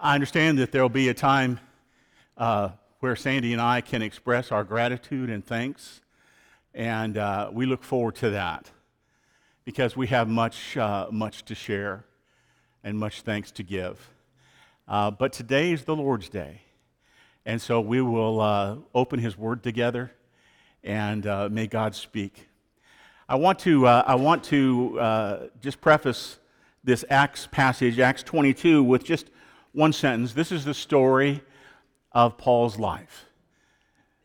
I understand that there will be a time uh, where Sandy and I can express our gratitude and thanks, and uh, we look forward to that because we have much, uh, much to share and much thanks to give. Uh, but today is the Lord's Day, and so we will uh, open His Word together, and uh, may God speak. I want to, I want to just preface this Acts passage, Acts 22, with just one sentence. This is the story of Paul's life.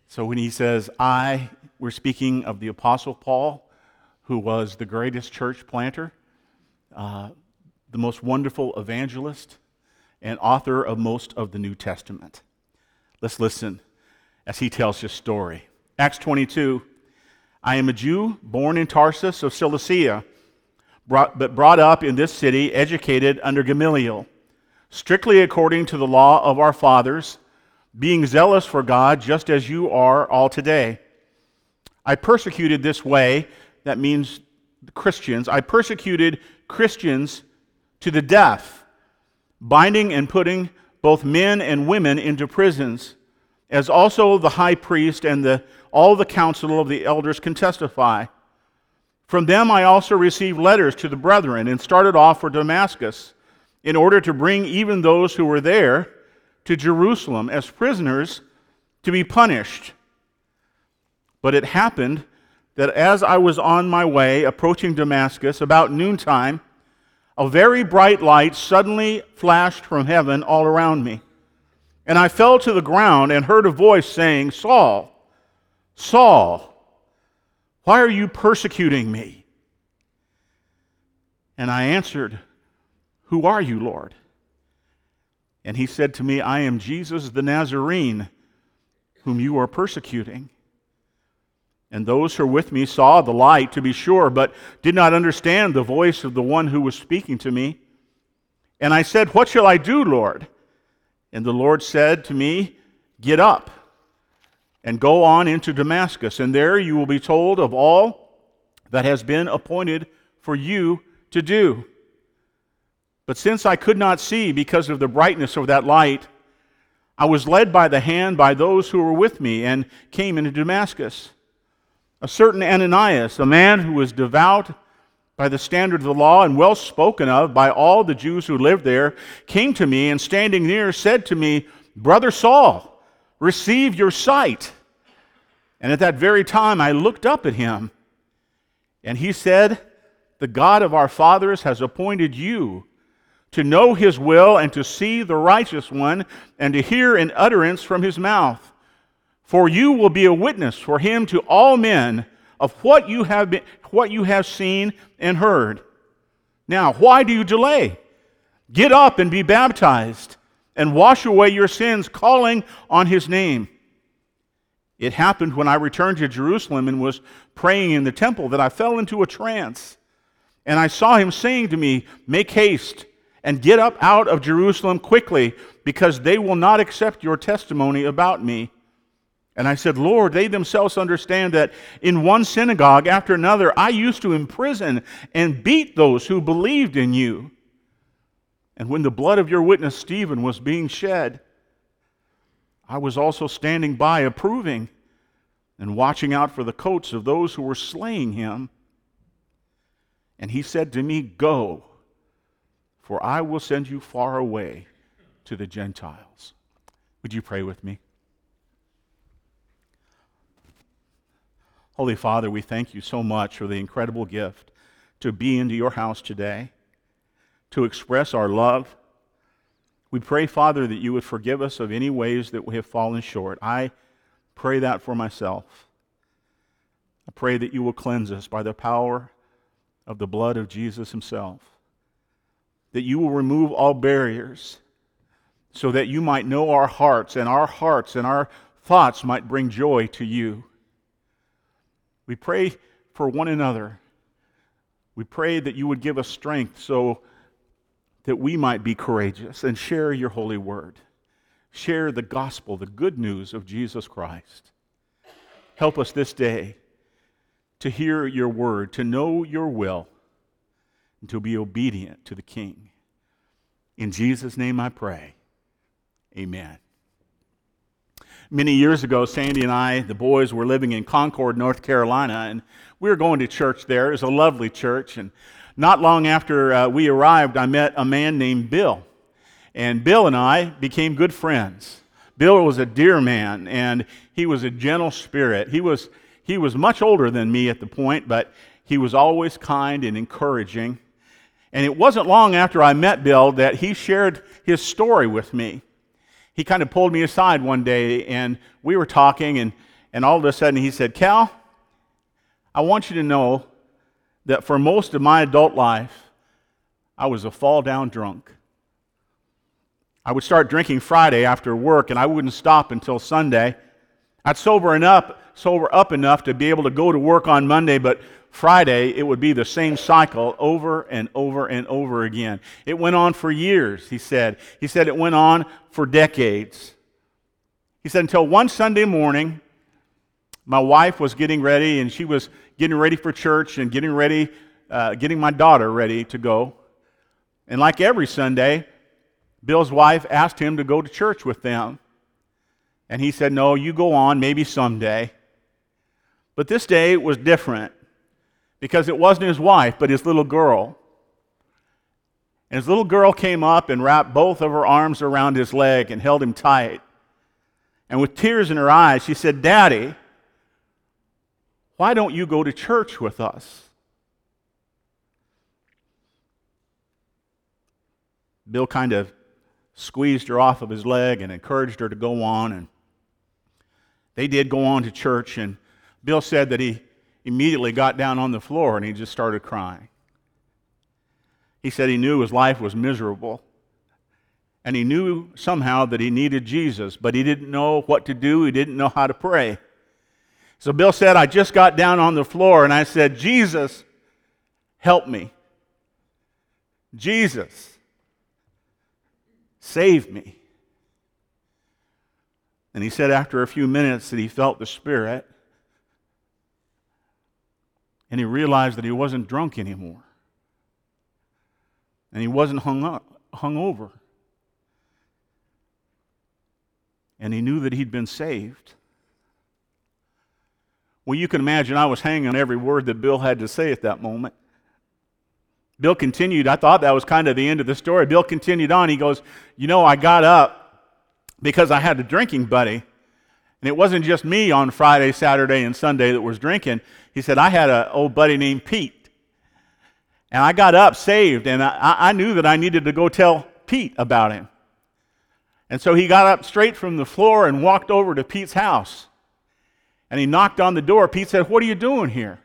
So when he says, I, we're speaking of the Apostle Paul, who was the greatest church planter, uh, the most wonderful evangelist, and author of most of the New Testament. Let's listen as he tells his story. Acts 22 I am a Jew born in Tarsus of Cilicia, brought, but brought up in this city, educated under Gamaliel strictly according to the law of our fathers, being zealous for God, just as you are all today. I persecuted this way, that means Christians, I persecuted Christians to the death, binding and putting both men and women into prisons, as also the high priest and the, all the council of the elders can testify. From them I also received letters to the brethren and started off for Damascus in order to bring even those who were there to Jerusalem as prisoners to be punished. But it happened that as I was on my way approaching Damascus about noontime, a very bright light suddenly flashed from heaven all around me. And I fell to the ground and heard a voice saying, Saul, Saul, why are you persecuting me? And I answered, who are you, Lord? And he said to me, I am Jesus the Nazarene, whom you are persecuting. And those who were with me saw the light, to be sure, but did not understand the voice of the one who was speaking to me. And I said, What shall I do, Lord? And the Lord said to me, Get up and go on into Damascus, and there you will be told of all that has been appointed for you to do. But since I could not see because of the brightness of that light, I was led by the hand by those who were with me and came into Damascus. A certain Ananias, a man who was devout by the standard of the law and well spoken of by all the Jews who lived there, came to me and standing near said to me, Brother Saul, receive your sight. And at that very time I looked up at him, and he said, The God of our fathers has appointed you to know his will and to see the righteous one and to hear an utterance from his mouth. For you will be a witness for him to all men of what you have, been, what you have seen and heard. Now, why do you delay? Get up and be baptized and wash away your sins, calling on his name. It happened when I returned to Jerusalem and was praying in the temple that I fell into a trance. And I saw him saying to me, Make haste and get up out of Jerusalem quickly, because they will not accept your testimony about me. And I said, Lord, they themselves understand that in one synagogue after another, I used to imprison and beat those who believed in you. And when the blood of your witness Stephen was being shed, I was also standing by approving and watching out for the coats of those who were slaying him. And he said to me, Go for I will send you far away to the Gentiles. Would you pray with me? Holy Father, we thank you so much for the incredible gift to be into your house today, to express our love. We pray, Father, that you would forgive us of any ways that we have fallen short. I pray that for myself. I pray that you will cleanse us by the power of the blood of Jesus himself that you will remove all barriers so that you might know our hearts and our hearts and our thoughts might bring joy to you. We pray for one another. We pray that you would give us strength so that we might be courageous and share your holy word. Share the gospel, the good news of Jesus Christ. Help us this day to hear your word, to know your will and to be obedient to the King. In Jesus' name I pray. Amen. Many years ago, Sandy and I, the boys, were living in Concord, North Carolina, and we were going to church there. It was a lovely church. And not long after uh, we arrived, I met a man named Bill. And Bill and I became good friends. Bill was a dear man, and he was a gentle spirit. He was, he was much older than me at the point, but he was always kind and encouraging. And it wasn't long after I met Bill that he shared his story with me. He kind of pulled me aside one day, and we were talking, and, and all of a sudden he said, Cal, I want you to know that for most of my adult life, I was a fall down drunk. I would start drinking Friday after work, and I wouldn't stop until Sunday. I'd sober enough, sober up enough to be able to go to work on Monday, but Friday it would be the same cycle over and over and over again. It went on for years, he said. He said it went on for decades. He said until one Sunday morning, my wife was getting ready, and she was getting ready for church and getting ready, uh, getting my daughter ready to go. And like every Sunday, Bill's wife asked him to go to church with them. And he said, No, you go on, maybe someday. But this day was different because it wasn't his wife, but his little girl. And his little girl came up and wrapped both of her arms around his leg and held him tight. And with tears in her eyes, she said, Daddy, why don't you go to church with us? Bill kind of squeezed her off of his leg and encouraged her to go on. And they did go on to church. And Bill said that he immediately got down on the floor and he just started crying. He said he knew his life was miserable. And he knew somehow that he needed Jesus, but he didn't know what to do. He didn't know how to pray. So Bill said, I just got down on the floor and I said, Jesus, help me. Jesus, save me. And he said after a few minutes that he felt the Spirit and he realized that he wasn't drunk anymore. And he wasn't hung up, hung over. And he knew that he'd been saved. Well, you can imagine I was hanging on every word that Bill had to say at that moment. Bill continued. I thought that was kind of the end of the story. Bill continued on. He goes, You know, I got up because I had a drinking buddy. And it wasn't just me on Friday, Saturday, and Sunday that was drinking. He said, I had an old buddy named Pete. And I got up saved, and I, I knew that I needed to go tell Pete about him. And so he got up straight from the floor and walked over to Pete's house. And he knocked on the door. Pete said, What are you doing here?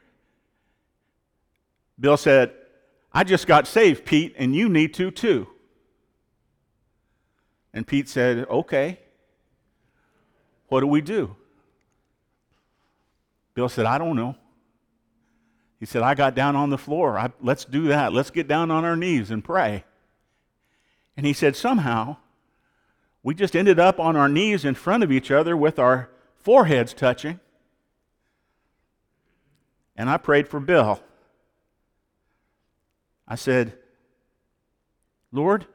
Bill said, I just got saved, Pete, and you need to too. And Pete said, Okay. What do we do? Bill said, I don't know. He said, I got down on the floor. I, let's do that. Let's get down on our knees and pray. And he said, somehow, we just ended up on our knees in front of each other with our foreheads touching. And I prayed for Bill. I said, Lord,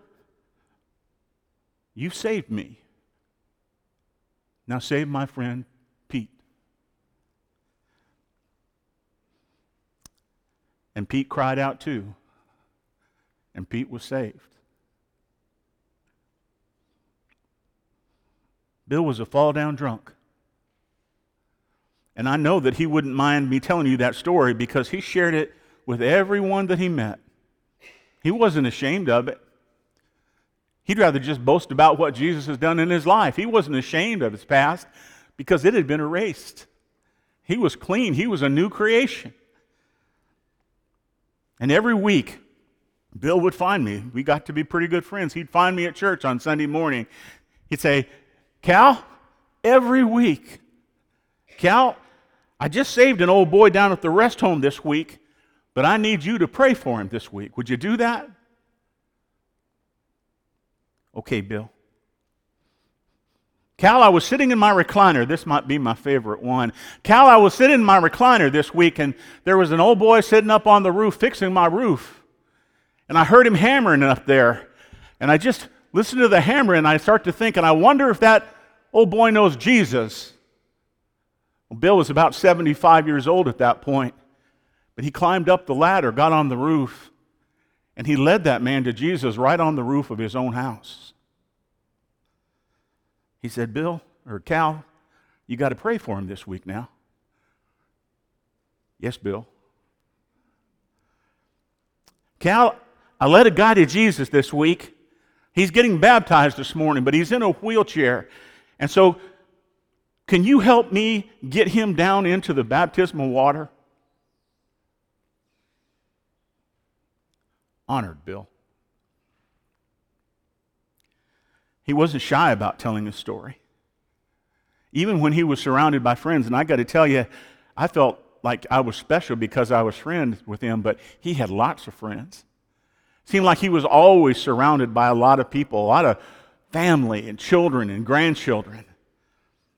you saved me. Now save my friend Pete. And Pete cried out too. And Pete was saved. Bill was a fall down drunk. And I know that he wouldn't mind me telling you that story because he shared it with everyone that he met. He wasn't ashamed of it. He'd rather just boast about what Jesus has done in his life. He wasn't ashamed of his past because it had been erased. He was clean, he was a new creation. And every week, Bill would find me. We got to be pretty good friends. He'd find me at church on Sunday morning. He'd say, Cal, every week, Cal, I just saved an old boy down at the rest home this week, but I need you to pray for him this week. Would you do that? Okay, Bill. Cal, I was sitting in my recliner. This might be my favorite one. Cal, I was sitting in my recliner this week, and there was an old boy sitting up on the roof fixing my roof. And I heard him hammering up there. And I just listen to the hammer, and I start to think, and I wonder if that old boy knows Jesus. Well, Bill was about 75 years old at that point, but he climbed up the ladder, got on the roof, and he led that man to Jesus right on the roof of his own house. He said, Bill, or Cal, you got to pray for him this week now. Yes, Bill. Cal, I led a guy to Jesus this week. He's getting baptized this morning, but he's in a wheelchair. And so, can you help me get him down into the baptismal water? Honored, Bill. He wasn't shy about telling his story. Even when he was surrounded by friends, and I got to tell you, I felt like I was special because I was friends with him, but he had lots of friends. Seemed like he was always surrounded by a lot of people, a lot of family and children and grandchildren.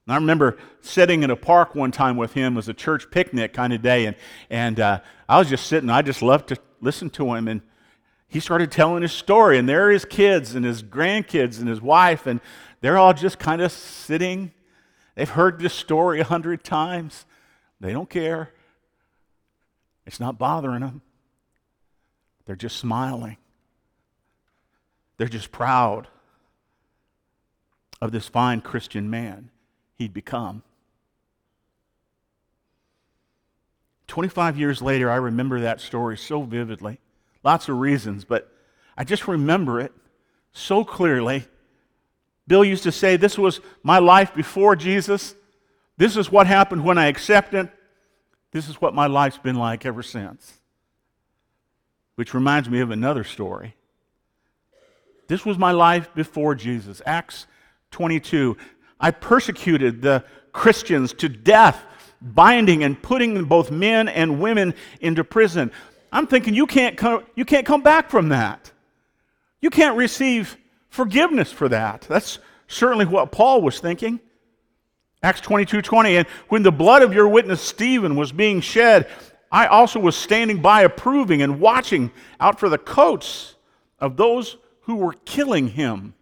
And I remember sitting in a park one time with him. Was a church picnic kind of day, and, and uh, I was just sitting. I just loved to listen to him. And he started telling his story, and there are his kids and his grandkids and his wife, and they're all just kind of sitting. They've heard this story a hundred times. They don't care. It's not bothering them. They're just smiling. They're just proud of this fine Christian man he'd become. 25 years later, I remember that story so vividly. Lots of reasons, but I just remember it so clearly. Bill used to say, This was my life before Jesus. This is what happened when I accepted. This is what my life's been like ever since. Which reminds me of another story. This was my life before Jesus. Acts 22. I persecuted the Christians to death, binding and putting both men and women into prison. I'm thinking you can't come, you can't come back from that. You can't receive forgiveness for that. That's certainly what Paul was thinking. Acts 22 20. And when the blood of your witness Stephen was being shed, I also was standing by approving and watching out for the coats of those who were killing him.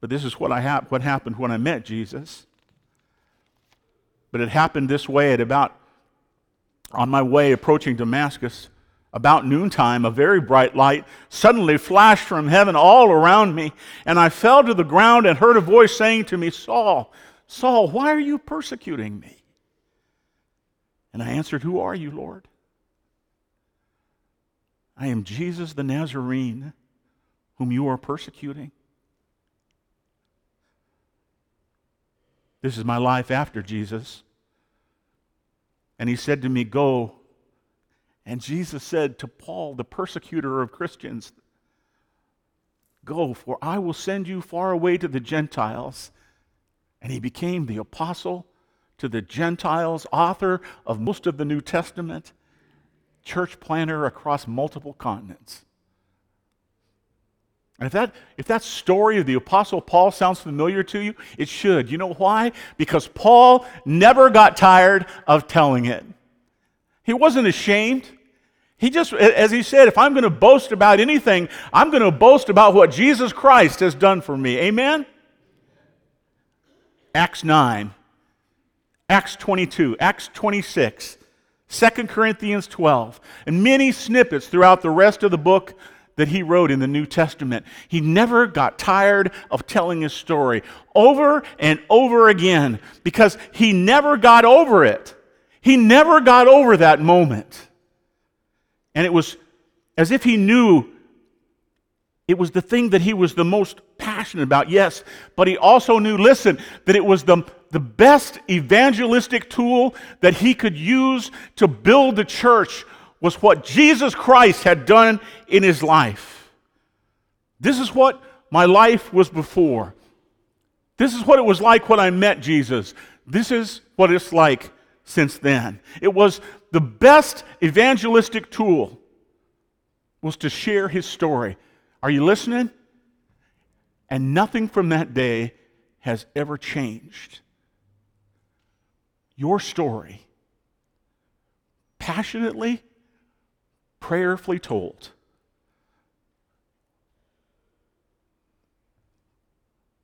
But this is what, I ha- what happened when I met Jesus. But it happened this way at about, on my way approaching Damascus, about noontime, a very bright light suddenly flashed from heaven all around me, and I fell to the ground and heard a voice saying to me, Saul, Saul, why are you persecuting me? And I answered, Who are you, Lord? I am Jesus the Nazarene, whom you are persecuting. This is my life after Jesus. And he said to me, Go and Jesus said to Paul, the persecutor of Christians, Go, for I will send you far away to the Gentiles. And he became the apostle to the Gentiles, author of most of the New Testament, church planner across multiple continents. And if that, if that story of the Apostle Paul sounds familiar to you, it should. You know why? Because Paul never got tired of telling it. He wasn't ashamed. He just, as he said, if I'm going to boast about anything, I'm going to boast about what Jesus Christ has done for me. Amen? Acts 9, Acts 22, Acts 26, 2 Corinthians 12, and many snippets throughout the rest of the book that he wrote in the New Testament. He never got tired of telling his story over and over again because he never got over it. He never got over that moment. And it was as if he knew it was the thing that he was the most passionate about, yes, but he also knew, listen, that it was the, the best evangelistic tool that he could use to build the church was what Jesus Christ had done in his life. This is what my life was before. This is what it was like when I met Jesus. This is what it's like since then. It was the best evangelistic tool was to share his story. Are you listening? And nothing from that day has ever changed. Your story, passionately, prayerfully told.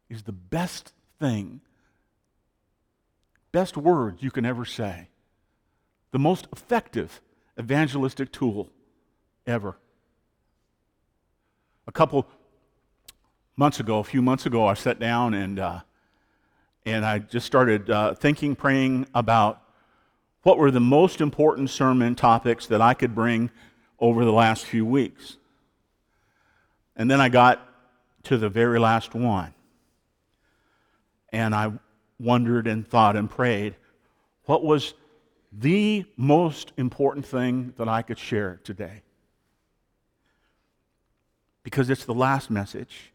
Is the best thing, best words you can ever say, the most effective evangelistic tool ever. A couple months ago, a few months ago, I sat down and uh, and I just started uh, thinking, praying about what were the most important sermon topics that I could bring over the last few weeks. And then I got to the very last one. And I wondered and thought and prayed what was the most important thing that I could share today? Because it's the last message,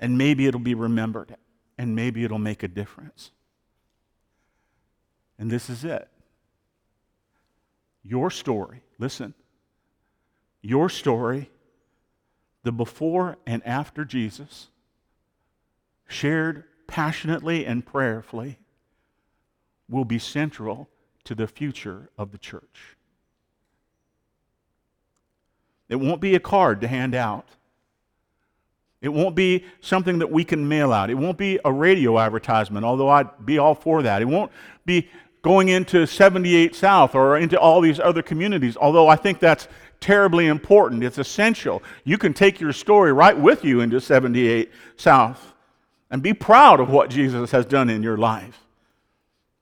and maybe it'll be remembered, and maybe it'll make a difference. And this is it. Your story, listen, your story, the before and after Jesus, shared passionately and prayerfully, will be central to the future of the church. It won't be a card to hand out. It won't be something that we can mail out. It won't be a radio advertisement, although I'd be all for that. It won't be going into 78 South or into all these other communities, although I think that's terribly important. It's essential. You can take your story right with you into 78 South and be proud of what Jesus has done in your life.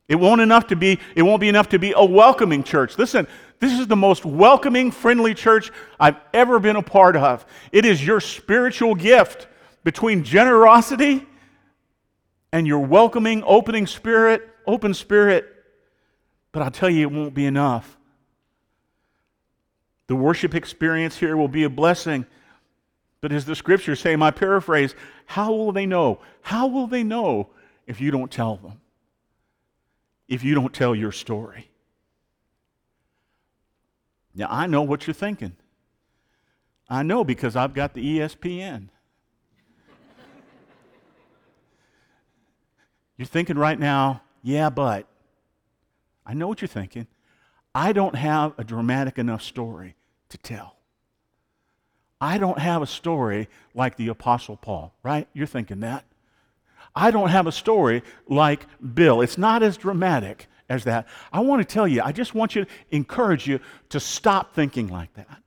It won't enough to be it won't be enough to be a welcoming church. Listen, this is the most welcoming, friendly church I've ever been a part of. It is your spiritual gift between generosity and your welcoming, opening spirit, open spirit. But I'll tell you, it won't be enough. The worship experience here will be a blessing. But as the scriptures say, my paraphrase, how will they know? How will they know if you don't tell them? if you don't tell your story. Now, I know what you're thinking. I know because I've got the ESPN. you're thinking right now, yeah, but. I know what you're thinking. I don't have a dramatic enough story to tell. I don't have a story like the Apostle Paul, right? You're thinking that. I don't have a story like Bill. It's not as dramatic as that. I want to tell you, I just want you to encourage you to stop thinking like that.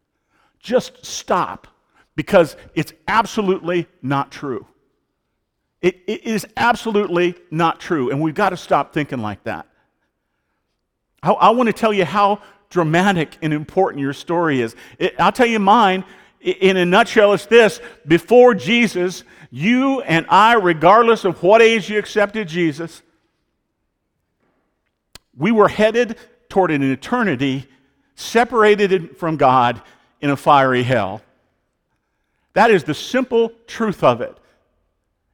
Just stop because it's absolutely not true. It, it is absolutely not true, and we've got to stop thinking like that. I, I want to tell you how dramatic and important your story is. It, I'll tell you mine in a nutshell, it's this before Jesus, you and I, regardless of what age you accepted Jesus, we were headed toward an eternity separated from God in a fiery hell. That is the simple truth of it.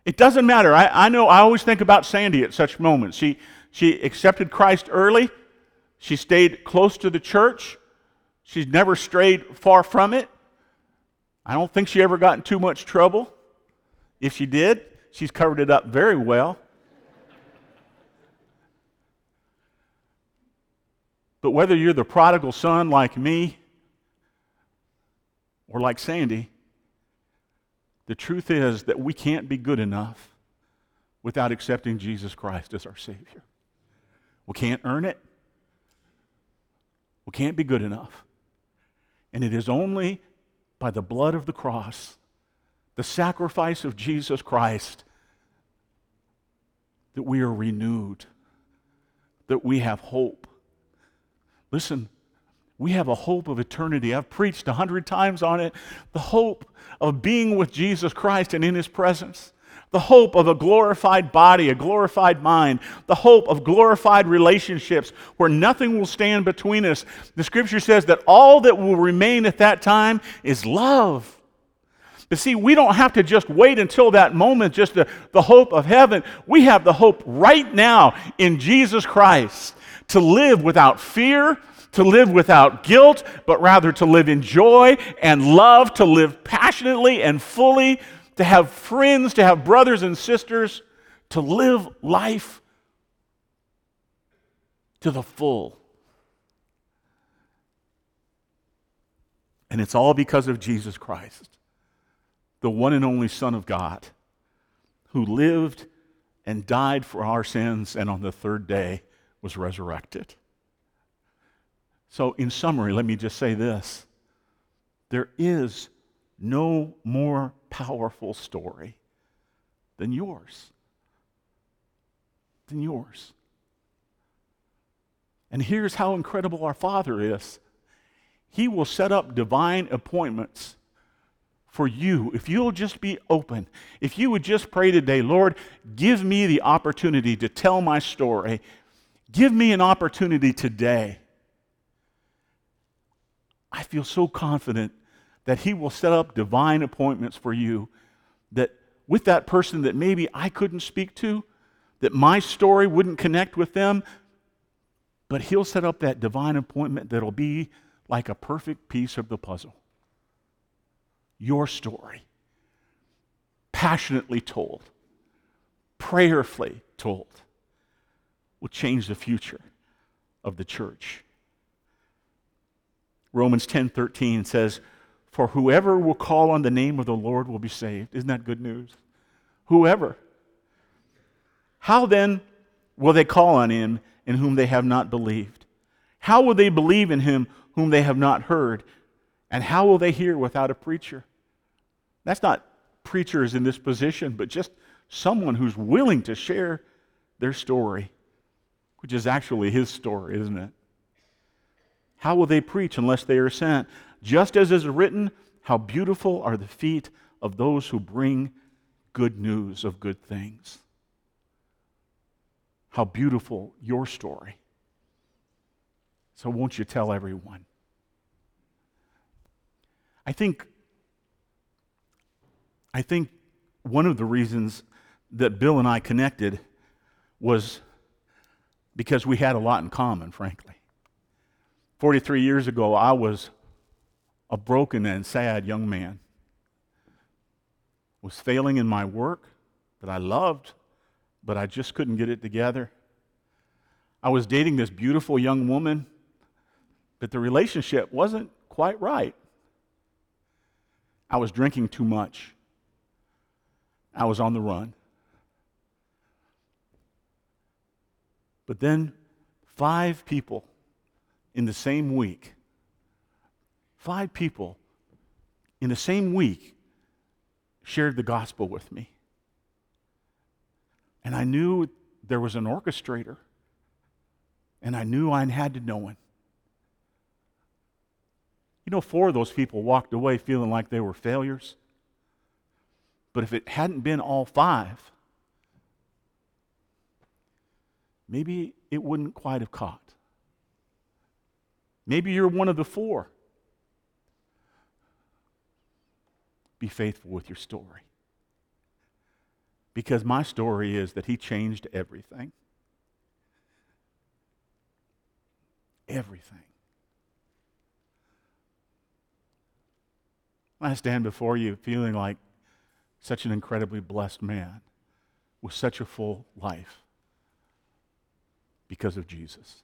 It doesn't matter. I, I know I always think about Sandy at such moments. She, she accepted Christ early, she stayed close to the church, she's never strayed far from it. I don't think she ever got in too much trouble. If she did, she's covered it up very well. But whether you're the prodigal son like me or like Sandy, the truth is that we can't be good enough without accepting Jesus Christ as our Savior. We can't earn it. We can't be good enough. And it is only by the blood of the cross, the sacrifice of Jesus Christ, that we are renewed, that we have hope. Listen, we have a hope of eternity. I've preached a hundred times on it. The hope of being with Jesus Christ and in his presence the hope of a glorified body, a glorified mind, the hope of glorified relationships where nothing will stand between us. The scripture says that all that will remain at that time is love. But see, we don't have to just wait until that moment, just the, the hope of heaven. We have the hope right now in Jesus Christ to live without fear, to live without guilt, but rather to live in joy and love, to live passionately and fully to have friends, to have brothers and sisters, to live life to the full. And it's all because of Jesus Christ, the one and only Son of God, who lived and died for our sins and on the third day was resurrected. So, in summary, let me just say this there is no more powerful story than yours. Than yours. And here's how incredible our Father is He will set up divine appointments for you if you'll just be open. If you would just pray today, Lord, give me the opportunity to tell my story. Give me an opportunity today. I feel so confident that He will set up divine appointments for you that with that person that maybe I couldn't speak to, that my story wouldn't connect with them, but He'll set up that divine appointment that'll be like a perfect piece of the puzzle. Your story, passionately told, prayerfully told, will change the future of the church. Romans 10:13 says, "For whoever will call on the name of the Lord will be saved." Isn't that good news? Whoever. How then will they call on him in whom they have not believed? How will they believe in him whom they have not heard? And how will they hear without a preacher? That's not preachers in this position, but just someone who's willing to share their story, which is actually his story, isn't it? How will they preach unless they are sent? Just as is written, how beautiful are the feet of those who bring good news of good things. How beautiful your story. So, won't you tell everyone? I think, I think one of the reasons that Bill and I connected was because we had a lot in common, frankly. 43 years ago, I was a broken and sad young man. Was failing in my work that I loved, but I just couldn't get it together. I was dating this beautiful young woman, but the relationship wasn't quite right. I was drinking too much. I was on the run. But then five people in the same week, five people in the same week shared the gospel with me. And I knew there was an orchestrator, and I knew I had to know him. You know, four of those people walked away feeling like they were failures. But if it hadn't been all five, maybe it wouldn't quite have caught. Maybe you're one of the four. Be faithful with your story. Because my story is that He changed everything. Everything. I stand before you feeling like such an incredibly blessed man with such a full life because of Jesus.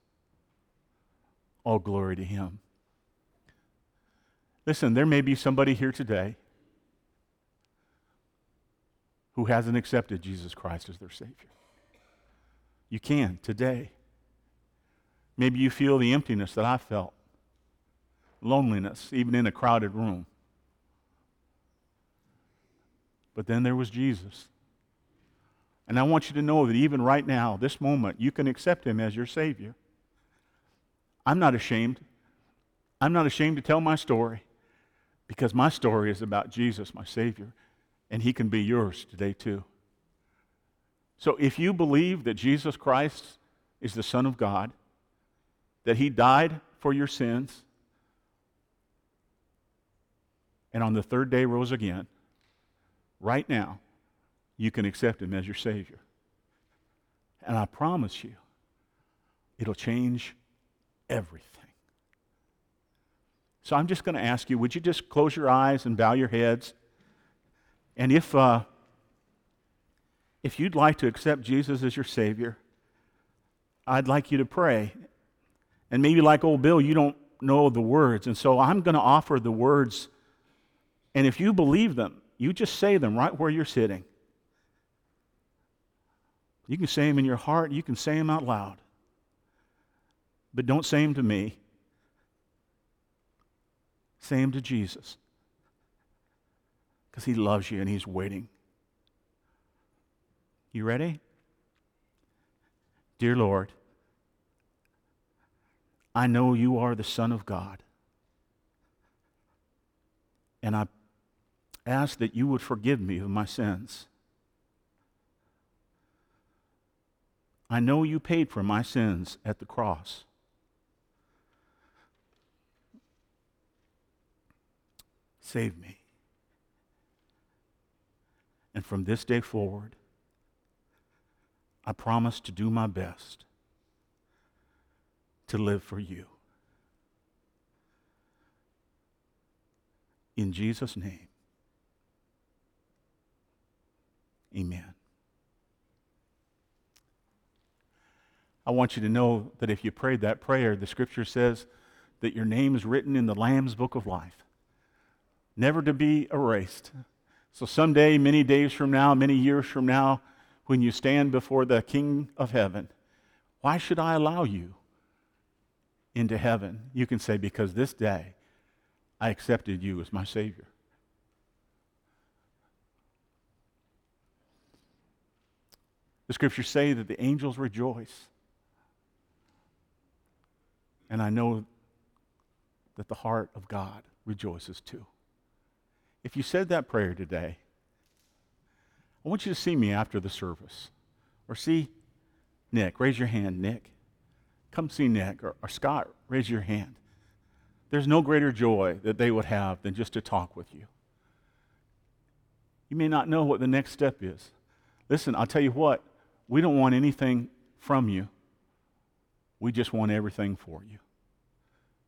All glory to Him. Listen, there may be somebody here today who hasn't accepted Jesus Christ as their Savior. You can today. Maybe you feel the emptiness that I felt, loneliness, even in a crowded room. But then there was Jesus. And I want you to know that even right now, this moment, you can accept Him as your Savior. I'm not ashamed. I'm not ashamed to tell my story because my story is about Jesus, my Savior, and He can be yours today too. So if you believe that Jesus Christ is the Son of God, that He died for your sins, and on the third day rose again, right now, you can accept Him as your Savior. And I promise you, it'll change everything. So I'm just going to ask you would you just close your eyes and bow your heads? And if, uh, if you'd like to accept Jesus as your Savior, I'd like you to pray. And maybe, like old Bill, you don't know the words. And so I'm going to offer the words. And if you believe them, you just say them right where you're sitting. You can say them in your heart, you can say them out loud. But don't say them to me. Say them to Jesus. Because he loves you and he's waiting. You ready? Dear Lord, I know you are the Son of God. And I ask that you would forgive me of my sins. I know you paid for my sins at the cross. Save me. And from this day forward, I promise to do my best to live for you. In Jesus' name, amen. I want you to know that if you prayed that prayer, the scripture says that your name is written in the Lamb's book of life, never to be erased. So someday, many days from now, many years from now, when you stand before the King of heaven, why should I allow you into heaven? You can say, because this day I accepted you as my Savior. The scriptures say that the angels rejoice. And I know that the heart of God rejoices too. If you said that prayer today, I want you to see me after the service. Or see Nick. Raise your hand, Nick. Come see Nick. Or, or Scott, raise your hand. There's no greater joy that they would have than just to talk with you. You may not know what the next step is. Listen, I'll tell you what, we don't want anything from you. We just want everything for you.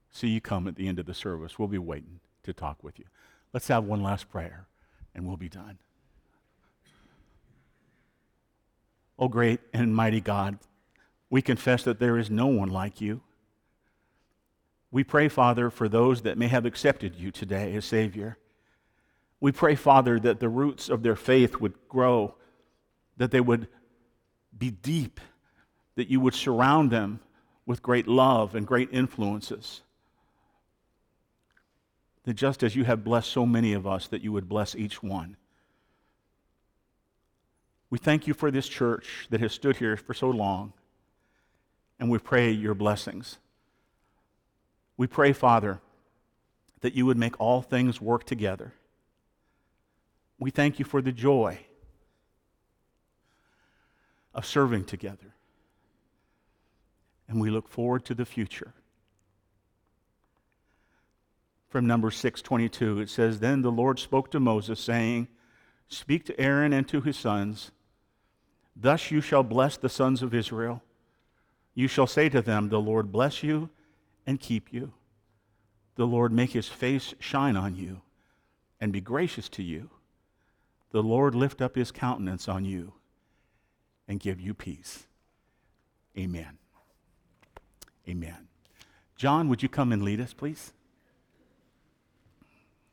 See you come at the end of the service. We'll be waiting to talk with you. Let's have one last prayer, and we'll be done. Oh, great and mighty God, we confess that there is no one like you. We pray, Father, for those that may have accepted you today as Savior. We pray, Father, that the roots of their faith would grow, that they would be deep, that you would surround them with great love and great influences. That just as you have blessed so many of us, that you would bless each one. We thank you for this church that has stood here for so long, and we pray your blessings. We pray, Father, that you would make all things work together. We thank you for the joy of serving together. And we look forward to the future. From Numbers 622, it says, Then the Lord spoke to Moses, saying, Speak to Aaron and to his sons. Thus you shall bless the sons of Israel. You shall say to them, The Lord bless you and keep you. The Lord make his face shine on you and be gracious to you. The Lord lift up his countenance on you and give you peace. Amen. Amen. John, would you come and lead us, please?